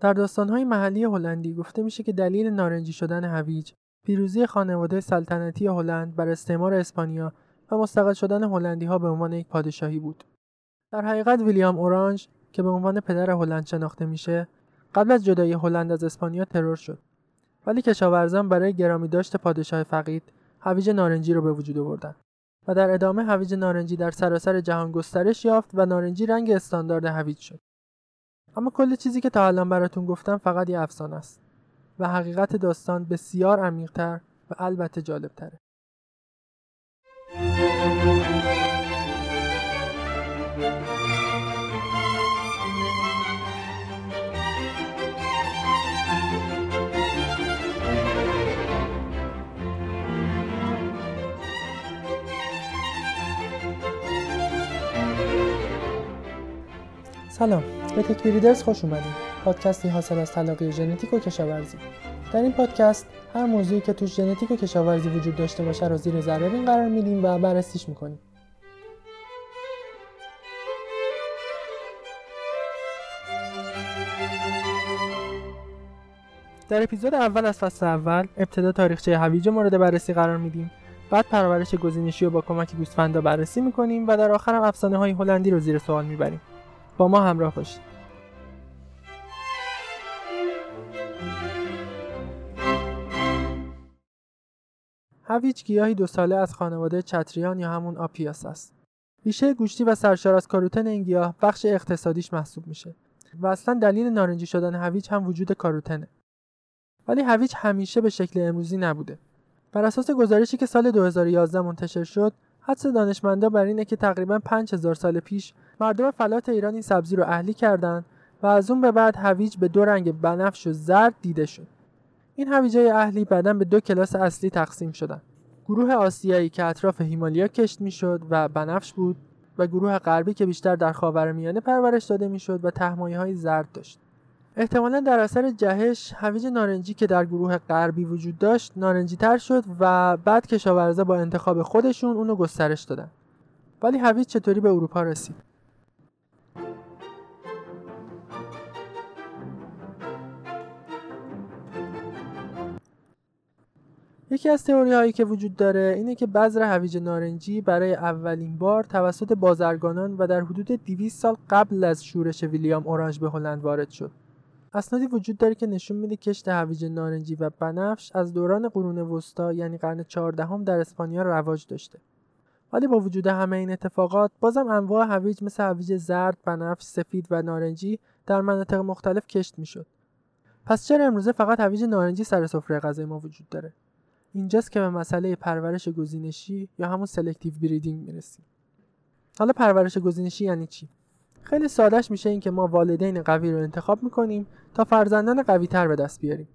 در داستانهای محلی هلندی گفته میشه که دلیل نارنجی شدن هویج پیروزی خانواده سلطنتی هلند بر استعمار اسپانیا و مستقل شدن هلندی ها به عنوان یک پادشاهی بود. در حقیقت ویلیام اورانج که به عنوان پدر هلند شناخته میشه قبل از جدایی هلند از اسپانیا ترور شد ولی کشاورزان برای گرامی داشت پادشاه فقید هویج نارنجی رو به وجود آوردن و در ادامه هویج نارنجی در سراسر جهان گسترش یافت و نارنجی رنگ استاندارد هویج شد اما کل چیزی که تا الان براتون گفتم فقط یه افسانه است و حقیقت داستان بسیار عمیقتر و البته جالبتره. سلام. به تک ریدرز خوش اومدید پادکستی حاصل از تلاقی ژنتیک و کشاورزی. در این پادکست هر موضوعی که توش ژنتیک و کشاورزی وجود داشته باشه رو زیر ذره بین قرار میدیم و بررسیش می‌کنیم. در اپیزود اول از فصل اول ابتدا تاریخچه هویج مورد بررسی قرار میدیم. بعد پرورش گزینشی رو با کمک گوسفندا بررسی می‌کنیم و در آخر هم افسانه های هلندی رو زیر سوال می‌بریم. با ما همراه باشید هویج گیاهی دو ساله از خانواده چتریان یا همون آپیاس است. ریشه گوشتی و سرشار از کاروتن این گیاه بخش اقتصادیش محسوب میشه و اصلا دلیل نارنجی شدن هویج هم وجود کاروتنه. ولی هویج همیشه به شکل امروزی نبوده. بر اساس گزارشی که سال 2011 منتشر شد، حدس دانشمندا بر اینه که تقریبا 5000 سال پیش مردم فلات ایران این سبزی رو اهلی کردند و از اون به بعد هویج به دو رنگ بنفش و زرد دیده شد. این هویجای اهلی بعدا به دو کلاس اصلی تقسیم شدن. گروه آسیایی که اطراف هیمالیا کشت می‌شد و بنفش بود و گروه غربی که بیشتر در خاورمیانه پرورش داده می‌شد و تهمایی های زرد داشت. احتمالا در اثر جهش هویج نارنجی که در گروه غربی وجود داشت نارنجی تر شد و بعد کشاورزا با انتخاب خودشون اونو گسترش دادن. ولی هویج چطوری به اروپا رسید؟ یکی از تئوری هایی که وجود داره اینه که بذر هویج نارنجی برای اولین بار توسط بازرگانان و در حدود 200 سال قبل از شورش ویلیام اورانج به هلند وارد شد. اسنادی وجود داره که نشون میده کشت هویج نارنجی و بنفش از دوران قرون وسطا یعنی قرن 14 در اسپانیا رواج داشته. ولی با وجود همه این اتفاقات بازم انواع هویج مثل هویج زرد، بنفش، سفید و نارنجی در مناطق مختلف کشت می‌شد. پس چرا امروزه فقط هویج نارنجی سر سفره غذای ما وجود داره؟ اینجاست که به مسئله پرورش گزینشی یا همون selective breeding می‌رسیم حالا پرورش گزینشی یعنی چی خیلی سادهش میشه اینکه ما والدین قوی رو انتخاب می‌کنیم تا فرزندان قوی تر به دست بیاریم.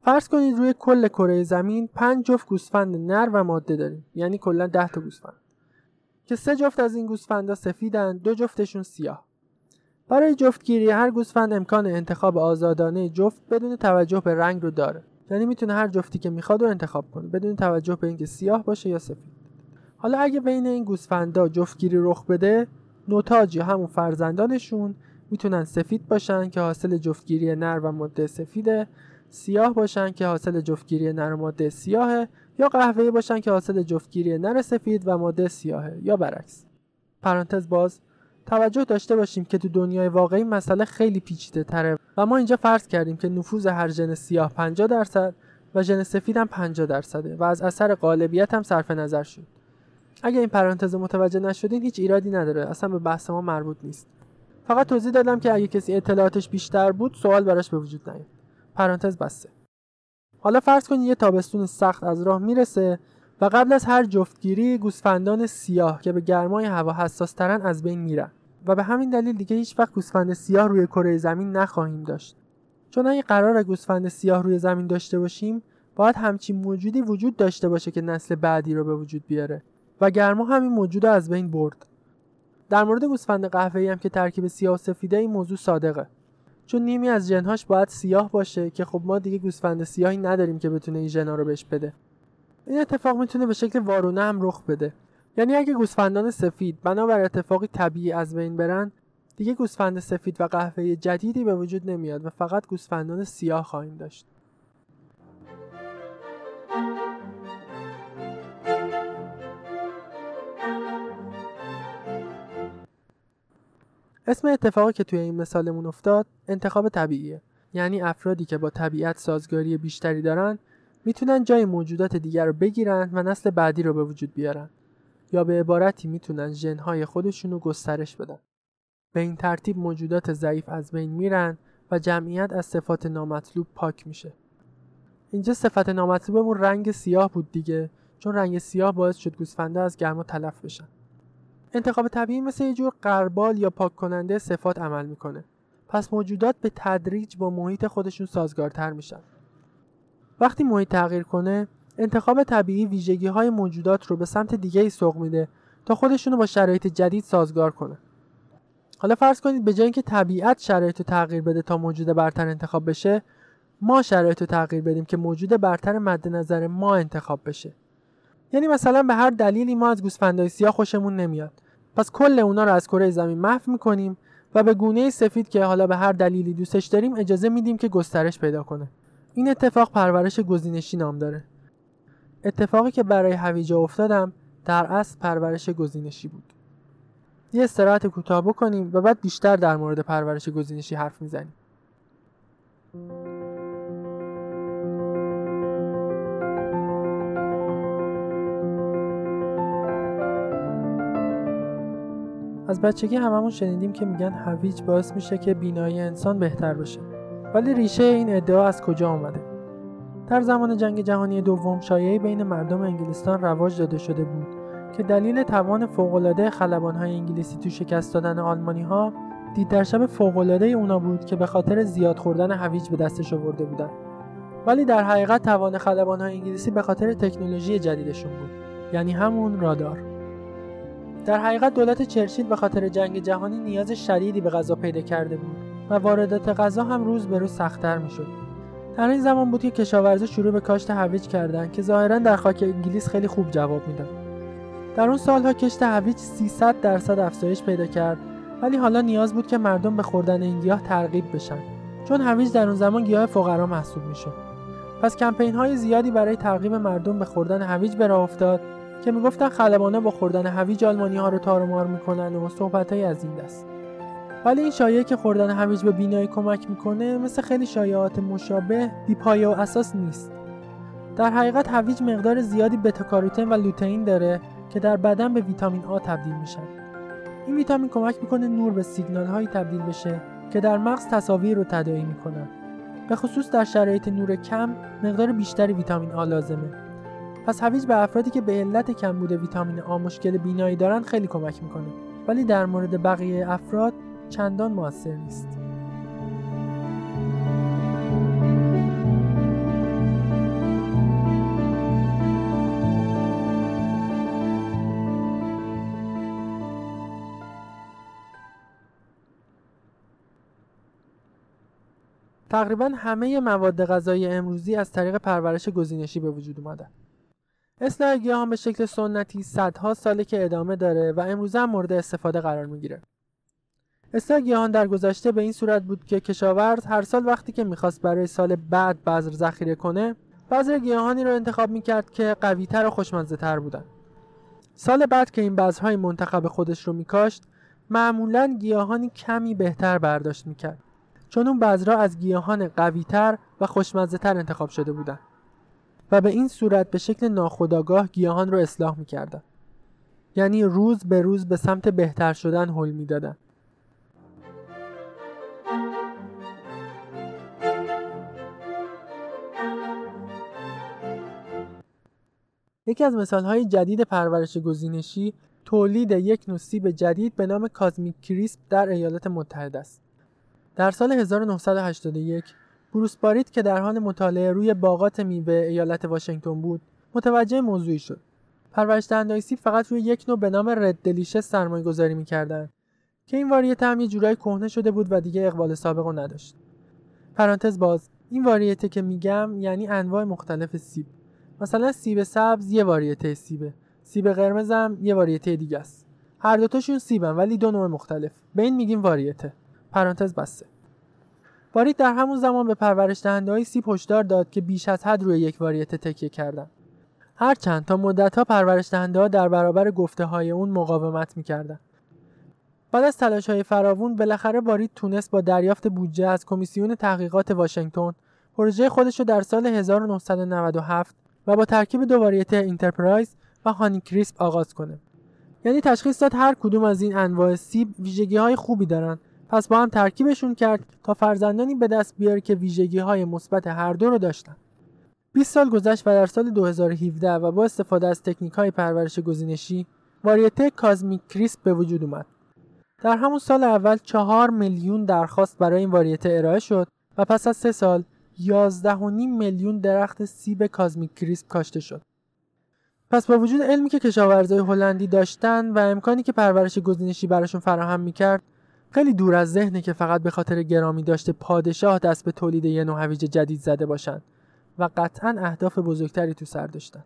فرض کنید روی کل کره زمین پنج جفت گوسفند نر و ماده داریم. یعنی کلا ده تا گوسفند. که سه جفت از این گوسفندا سفیدن دو جفتشون سیاه. برای جفتگیری هر گوسفند امکان انتخاب آزادانه جفت بدون توجه به رنگ رو داره. یعنی می‌تونه هر جفتی که می‌خواد رو انتخاب کنه بدون توجه به اینکه سیاه باشه یا سفید. حالا اگه بین این گوسفندا جفتگیری رخ بده نوتاج یا همون فرزندانشون می‌تونن سفید باشن که حاصل جفتگیری نر و ماده سفیده سیاه باشن که حاصل جفتگیری نر و ماده سیاهه یا قهوه‌ای باشن که حاصل جفتگیری نر سفید و ماده سیاهه یا برعکس. پرانتز باز توجه داشته باشیم که تو دنیای واقعی مسئله خیلی پیچیده تره و ما اینجا فرض کردیم که نفوذ هر ژن سیاه 50 درصد و ژن سفید هم 50 درصده و از اثر غالبیت هم صرف نظر شد. اگه این پرانتز متوجه نشدین هیچ ایرادی نداره. اصلا به بحث ما مربوط نیست. فقط توضیح دادم که اگه کسی اطلاعاتش بیشتر بود سوال براش به وجود نیاد. پرانتز بسته. حالا فرض کنید یه تابستون سخت از راه می‌رسه و قبل از هر جفتگیری گوسفندان سیاه که به گرمای هوا حساس ترن از بین میرن. و به همین دلیل دیگه هیچ وقت گوسفند سیاه روی کره زمین نخواهیم داشت. چون اگه قرار گوسفند سیاه روی زمین داشته باشیم باید همچین موجودی وجود داشته باشه که نسل بعدی رو به وجود بیاره. و گرما همین موجود از بین برد. در مورد گوسفند قهوه‌ای هم که ترکیب سیاه و سفیده این موضوع صادقه. چون نیمی از جنهاش باید سیاه باشه که خب ما دیگه گوسفند سیاهی نداریم که بتونه این ژنا رو بهش بده. این اتفاق می‌تونه به شکل وارونه هم رخ بده. یعنی اگه گوسفندان سفید بنابر اتفاقی طبیعی از بین برن دیگه گوسفند سفید و قهوه‌ای جدیدی به وجود نمیاد و فقط گوسفندان سیاه خواهیم داشت. اسم اتفاقی که توی این مثالمون افتاد انتخاب طبیعیه. یعنی افرادی که با طبیعت سازگاری بیشتری دارن می‌تونن جای موجودات دیگر رو بگیرن و نسل بعدی رو به وجود بیارن. یا به عبارتی می‌تونن ژنهای خودشون رو گسترش بدن. به این ترتیب موجودات ضعیف از بین میرن و جمعیت از صفات نامطلوب پاک میشه. اینجا صفت نامطلوبمون رنگ سیاه بود دیگه چون رنگ سیاه باعث شد گوسفنده از گرما تلف بشن. انتخاب طبیعی مثل یه جور قربال یا پاک کننده صفات عمل می‌کنه. پس موجودات به تدریج با محیط خودشون سازگارتر میشن. وقتی محیط تغییر کنه انتخاب طبیعی ویژگی های موجودات رو به سمت دیگه ای سوق میده تا خودشون رو با شرایط جدید سازگار کنه حالا فرض کنید به جای اینکه طبیعت شرایط رو تغییر بده تا موجود برتر انتخاب بشه ما شرایط رو تغییر بدیم که موجود برتر مد نظر ما انتخاب بشه. یعنی مثلا به هر دلیلی ما از گوسفندای سیاه خوشمون نمیاد. پس کل اونا رو از کره زمین محو می‌کنیم و به گونه سفید که حالا به هر دلیلی دوستش داریم اجازه میدیم که گسترش پیدا کنه. این اتفاق پرورش گزینشی نام داره. اتفاقی که برای هویجا افتادم در اصل پرورش گزینشی بود. یه استراحت کوتاه بکنیم و بعد بیشتر در مورد پرورش گزینشی حرف می‌زنیم. از بچگی هممون شنیدیم که میگن هویج باعث میشه که بینایی انسان بهتر بشه. ولی ریشه این ادعا از کجا آمده در زمان جنگ جهانی دوم شایعی بین مردم انگلستان رواج داده شده بود که دلیل توان فوقالعاده خلبانهای انگلیسی تو شکست دادن آلمانی ها دید در شب فوقالعاده اونا بود که به خاطر زیاد خوردن هویج به دستش آورده بودن. ولی در حقیقت توان خلبانهای انگلیسی به خاطر تکنولوژی جدیدشون بود. یعنی همون رادار. در حقیقت دولت چرچیل به خاطر جنگ جهانی نیاز شدیدی به غذا پیدا کرده بود و واردات غذا هم روز به روز سختتر می‌شد. در این زمان بود که کشاورزا شروع به کاشت هویج کردند که ظاهرا در خاک انگلیس خیلی خوب جواب می‌داد. در اون سالها کشت هویج 300 درصد افزایش پیدا کرد ولی حالا نیاز بود که مردم به خوردن این گیاه ترغیب بشن چون هویج در اون زمان گیاه فقرا محسوب می‌شد. پس کمپین های زیادی برای ترغیب مردم به خوردن هویج به راه افتاد که می‌گفتن خلبانه با خوردن هویج آلمانی ها رو تارمار می‌کنن و صحبت های از این دست. ولی این شایعه که خوردن هویج به بینایی کمک می‌کنه مثل خیلی شایعات مشابه بیپایه و اساس نیست. در حقیقت هویج مقدار زیادی بتاکاروتن و لوتئین داره که در بدن به ویتامین آ تبدیل میشن. این ویتامین کمک می‌کنه نور به سیگنال هایی تبدیل بشه که در مغز تصاویر رو تداعی می‌کنن. به خصوص در شرایط نور کم مقدار بیشتری ویتامین آ لازمه. پس هویج به افرادی که به علت کمبود ویتامین آ مشکل بینایی دارن خیلی کمک می‌کنه. ولی در مورد بقیه افراد چندان موثر نیست. تقریبا همه مواد غذایی امروزی از طریق پرورش گزینشی به وجود اومدن. اصلاح گیاهان به شکل سنتی صدها ساله که ادامه داره و امروزه هم مورد استفاده قرار می‌گیره. اصلاح گیاهان در گذشته به این صورت بود که کشاورز هر سال وقتی که می‌خواست برای سال بعد بذر ذخیره کنه بذر گیاهانی رو انتخاب می‌کرد که قویتر و خوشمزه تر بودن. سال بعد که این بذرهای منتخب خودش رو میکاشت معمولا گیاهانی کمی بهتر برداشت می‌کرد چون اون بذرها از گیاهان قویتر و خوشمزه تر انتخاب شده بودند. و به این صورت به شکل ناخودآگاه گیاهان رو اصلاح می‌کردن یعنی روز به روز به سمت بهتر شدن حل می‌دادن یکی از مثالهای جدید پرورش گزینشی تولید یک نوع سیب جدید به نام Cosmic Crisp در ایالات متحده است. در سال 1981 بروس باریت که در حال مطالعه روی باغات میوه ایالت واشنگتن بود متوجه موضوعی شد. پرورش دهندهای سیب فقط روی یک نوع به نام Red Delicious سرمایه گذاری می‌کردند که این واریته هم یه جورایی کهنه شده بود و دیگه اقبال سابق نداشت. پرانتز باز این واریته که میگم یعنی انواع مختلف سیب. مثلا سیب سبز یه واریته سیبه. سیب قرمز هم یه واریته دیگه است. هر دوتاشون سیبن ولی دو نوع مختلف. به این میگیم واریته. پرانتز بسته. بارید در همون زمان به پرورش دهنده های سیب داد که بیش از حد روی یک واریته تکیه کردن. هرچند تا مدت ها پرورش دهنده ها در برابر گفته های اون مقاومت می‌کردن. بعد از تلاش های فراوون بالاخره بارید تونست با دریافت بودجه از کمیسیون تحقیقات واشنگتن پروژه خودش در سال 1997 و با ترکیب دو واریته Enterprise و Honeycrisp آغاز کنه. یعنی تشخیص داد هر کدوم از این انواع سیب ویژگی های خوبی دارن پس با هم ترکیبشون کرد تا فرزندانی به دست بیاره که ویژگی های مثبت هر دو رو داشتن. 20 سال گذشت و در سال 2017 و با استفاده از تکنیک های پرورش گزینشی واریته Cosmic Crisp به وجود اومد. در همون سال اول 4 میلیون درخواست برای این واریته ارائه شد و پس از سه سال 11.5 میلیون درخت سیب کازمیک کریسپ کاشته شد. پس با وجود علمی که کشاورزای هلندی داشتن و امکانی که پرورش گزینشی براشون فراهم می‌کرد خیلی دور از ذهنه که فقط به خاطر گرامی داشته پادشاه دست به تولید یه نوع هویج جدید زده باشن و قطعا اهداف بزرگتری تو سر داشتن.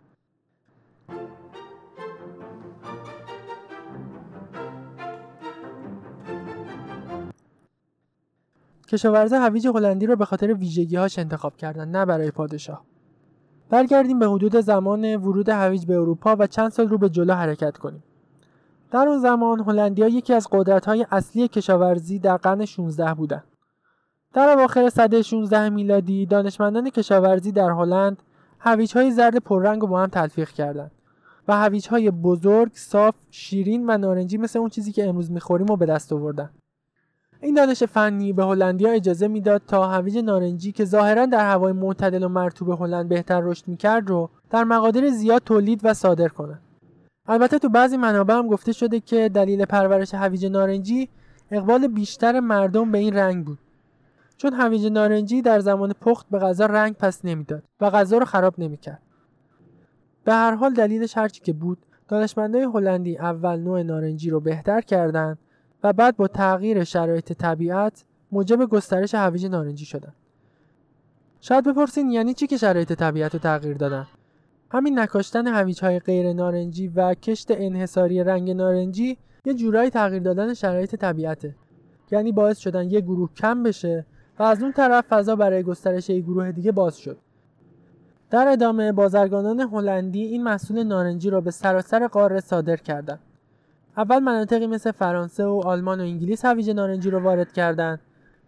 کشاورزا هویج هلندی رو به خاطر ویژگی هاش انتخاب کردن نه برای پادشاه. برگردیم به حدود زمان ورود هویج به اروپا و چند سال رو به جلو حرکت کنیم. در اون زمان هلندیا یکی از های اصلی کشاورزی در قرن 16 بودند. در اواخر سده 16 میلادی دانشمندان کشاورزی در هلند های زرد پررنگ رو با هم تلفیق کردند و های بزرگ، صاف، شیرین و نارنجی مثل اون چیزی که امروز می‌خوریم و به دست آوردن. این دانش فنی به هلندیا اجازه می‌داد تا هویج نارنجی که ظاهرا در هوای معتدل و مرطوب هلند بهتر رشد می‌کرد رو در مقادیر زیاد تولید و صادر کنند. البته تو بعضی منابع هم گفته شده که دلیل پرورش هویج نارنجی اقبال بیشتر مردم به این رنگ بود. چون هویج نارنجی در زمان پخت به غذا رنگ پس نمی‌داد و غذا رو خراب نمی‌کرد. به هر حال دلیلش هرچی که بود دانشمندای هلندی اول نوع نارنجی رو بهتر کردند و بعد با تغییر شرایط طبیعت موجب گسترش هویج نارنجی شدن. شاید بپرسین یعنی چی که شرایط طبیعت رو تغییر دادن؟ همین نکاشتن هویج های غیر نارنجی و کشت انحصاری رنگ نارنجی یه جورایی تغییر دادن شرایط طبیعته. یعنی باعث شدن یه گروه کم بشه و از اون طرف فضا برای گسترش یک گروه دیگه باز شد. در ادامه بازرگانان هلندی این محصول نارنجی را به سراسر قاره صادر کردند اول مناطقی مثل فرانسه و آلمان و انگلیس هویج نارنجی رو وارد کردند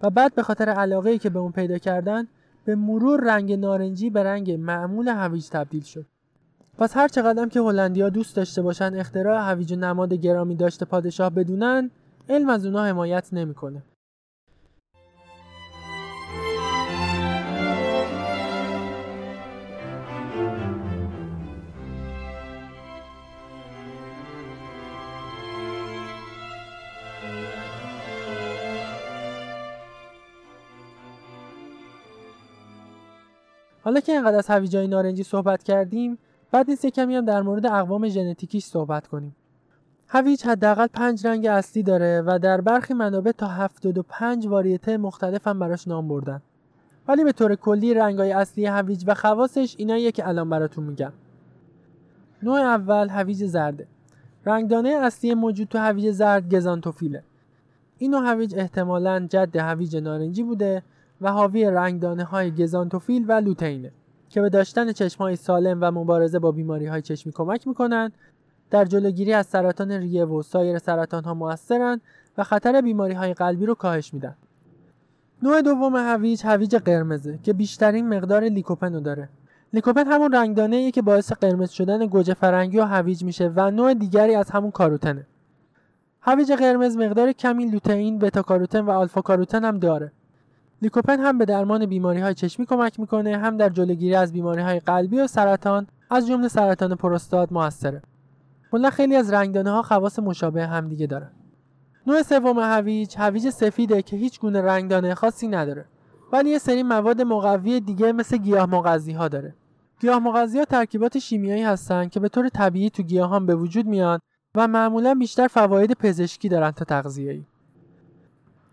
و بعد به خاطر علاقه که به اون پیدا کردن به مرور رنگ نارنجی به رنگ معمول هویج تبدیل شد. پس هر چقدر که هلندیا دوست داشته باشن اختراع هویج نماد گرامی داشته پادشاه بدونن علم از اونها حمایت نمی‌کنه. حالا که اینقدر از هویجای نارنجی صحبت کردیم بعد نیست کمی هم در مورد اقوام ژنتیکیش صحبت کنیم. هویج حداقل پنج رنگ اصلی داره و در برخی منابع تا 75 واریته مختلف هم براش نام بردن. ولی به طور کلی رنگای اصلی هویج و خواصش ایناییه که الان براتون میگم. نوع اول هویج زرده. رنگدانه اصلی موجود تو هویج زرد گزانتوفیله. این نوع هویج احتمالاً جد هویج نارنجی بوده و حاوی رنگدانه های گزانتوفیل و لوتینه که به داشتن چشم های سالم و مبارزه با بیماری های چشمی کمک می‌کنند در جلوگیری از سرطان ریه و سایر سرطان ها موثرند و خطر بیماری های قلبی رو کاهش میدن. نوع دوم هویج هویج قرمزه که بیشترین مقدار لیکوپن رو داره. لیکوپن همون رنگدانه که باعث قرمز شدن گوجه فرنگی و هویج میشه و نوع دیگری از همون کاروتنه. هویج قرمز مقدار کمی لوتئین، بتا کاروتن و آلفا کاروتن هم داره. لیکوپن هم به درمان بیماری های چشمی کمک می‌کنه هم در جلوگیری از بیماری های قلبی و سرطان از جمله سرطان پروستات موثره. کلا خیلی از رنگدانه ها خواص مشابه همدیگه دارن. نوع سوم هویج هویج سفیده که هیچ گونه رنگدانه خاصی نداره ولی یه سری مواد مقوی دیگه مثل گیاه مغذی ها داره. گیاه مغذی ها ترکیبات شیمیایی هستن که به طور طبیعی تو گیاهان به وجود میان و معمولا بیشتر فواید پزشکی دارن تا تغذیه‌ای.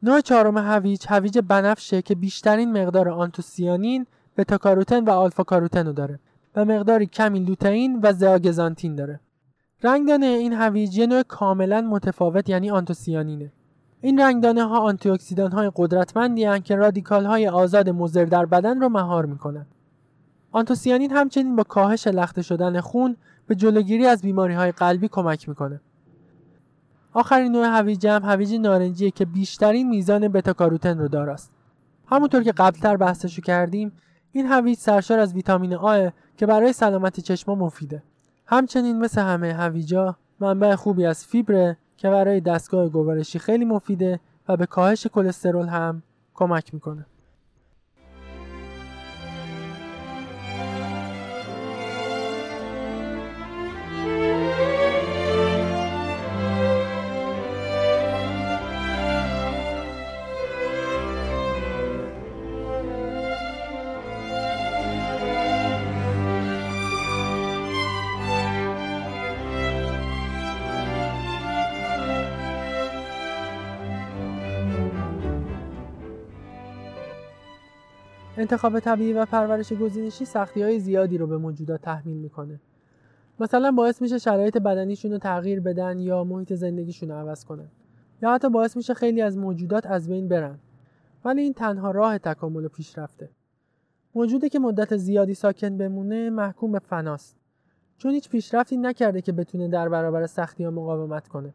نوع چهارم هویج هویج بنفشه که بیشترین مقدار آنتوسیانین، بتا و آلفا کاروتن رو داره و مقداری کمی لوتئین و زاگزانتین داره. رنگدانه این هویج یه نوع کاملا متفاوت یعنی آنتوسیانینه این رنگدانه ها آنتی اکسیدان های قدرتمندی هستند که رادیکال های آزاد مضر در بدن رو مهار می‌کنن. آنتوسیانین همچنین با کاهش لخته شدن خون به جلوگیری از بیماری های قلبی کمک می‌کنه. آخرین نوع هویج هم هویج نارنجیه که بیشترین میزان بتا کاروتن رو داراست. همونطور که قبلتر بحثشو کردیم این هویج سرشار از ویتامین آ که برای سلامت چشما مفیده. همچنین مثل همه هویجا منبع خوبی از فیبره که برای دستگاه گوارشی خیلی مفیده و به کاهش کلسترول هم کمک می‌کنه. انتخاب طبیعی و پرورش گزینشی سختی های زیادی رو به موجودات تحمیل می‌کنه. مثلا باعث میشه شرایط بدنیشون رو تغییر بدن یا محیط زندگیشون رو عوض کنن. یا حتی باعث میشه خیلی از موجودات از بین برن. ولی این تنها راه تکامل و پیشرفته. موجودی که مدت زیادی ساکن بمونه محکوم به فناست. چون هیچ پیشرفتی نکرده که بتونه در برابر سختی ها مقاومت کنه.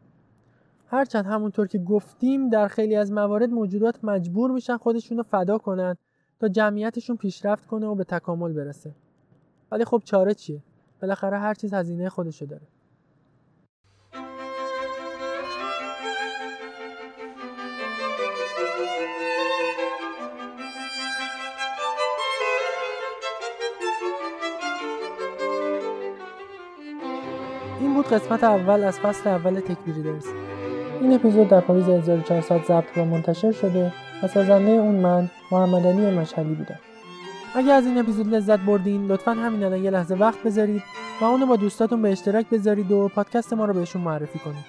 هرچند همونطور که گفتیم در خیلی از موارد موجودات مجبور میشن خودشون رو فدا کنن تا جمعیتشون پیشرفت کنه و به تکامل برسه. ولی خب چاره چیه؟ بالاخره هر چیز هزینه خودشو داره. این بود قسمت اول از فصل اول تکبیریدرز این اپیزود در پاییز 1400 ضبط و منتشر شده. و سازنده اون من محمد علی مشهدی بودم. اگر از این اپیزود لذت بردین لطفا همین الان یه لحظه وقت بذارید و اونو با دوستاتون به اشتراک بذارید و پادکست ما رو بهشون معرفی کنید.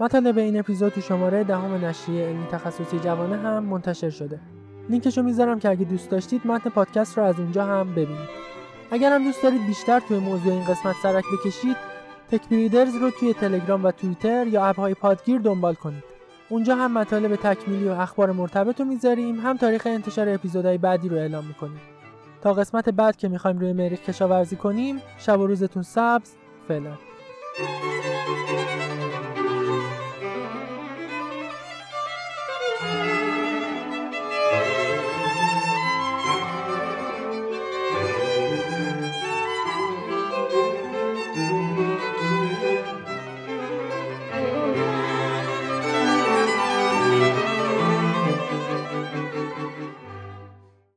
مطالب این اپیزود تو شماره دهم نشریه علمی تخصصی جوانه هم منتشر شده. لینکشو می‌ذارم که اگه دوست داشتید متن پادکست رو از اونجا هم ببینید. اگر هم دوست دارید بیشتر توی موضوع این قسمت سرک بکشید تکبریدرز رو توی تلگرام و توییتر یا اپهای پادگیر دنبال کنید. اونجا هم مطالب تکمیلی و اخبار مرتبط رو می‌ذاریم. هم تاریخ انتشار اپیزودهای بعدی رو اعلام می‌کنیم. تا قسمت بعد که می‌خوایم روی مریخ کشاورزی کنیم شب و روزتون سبز فعلا.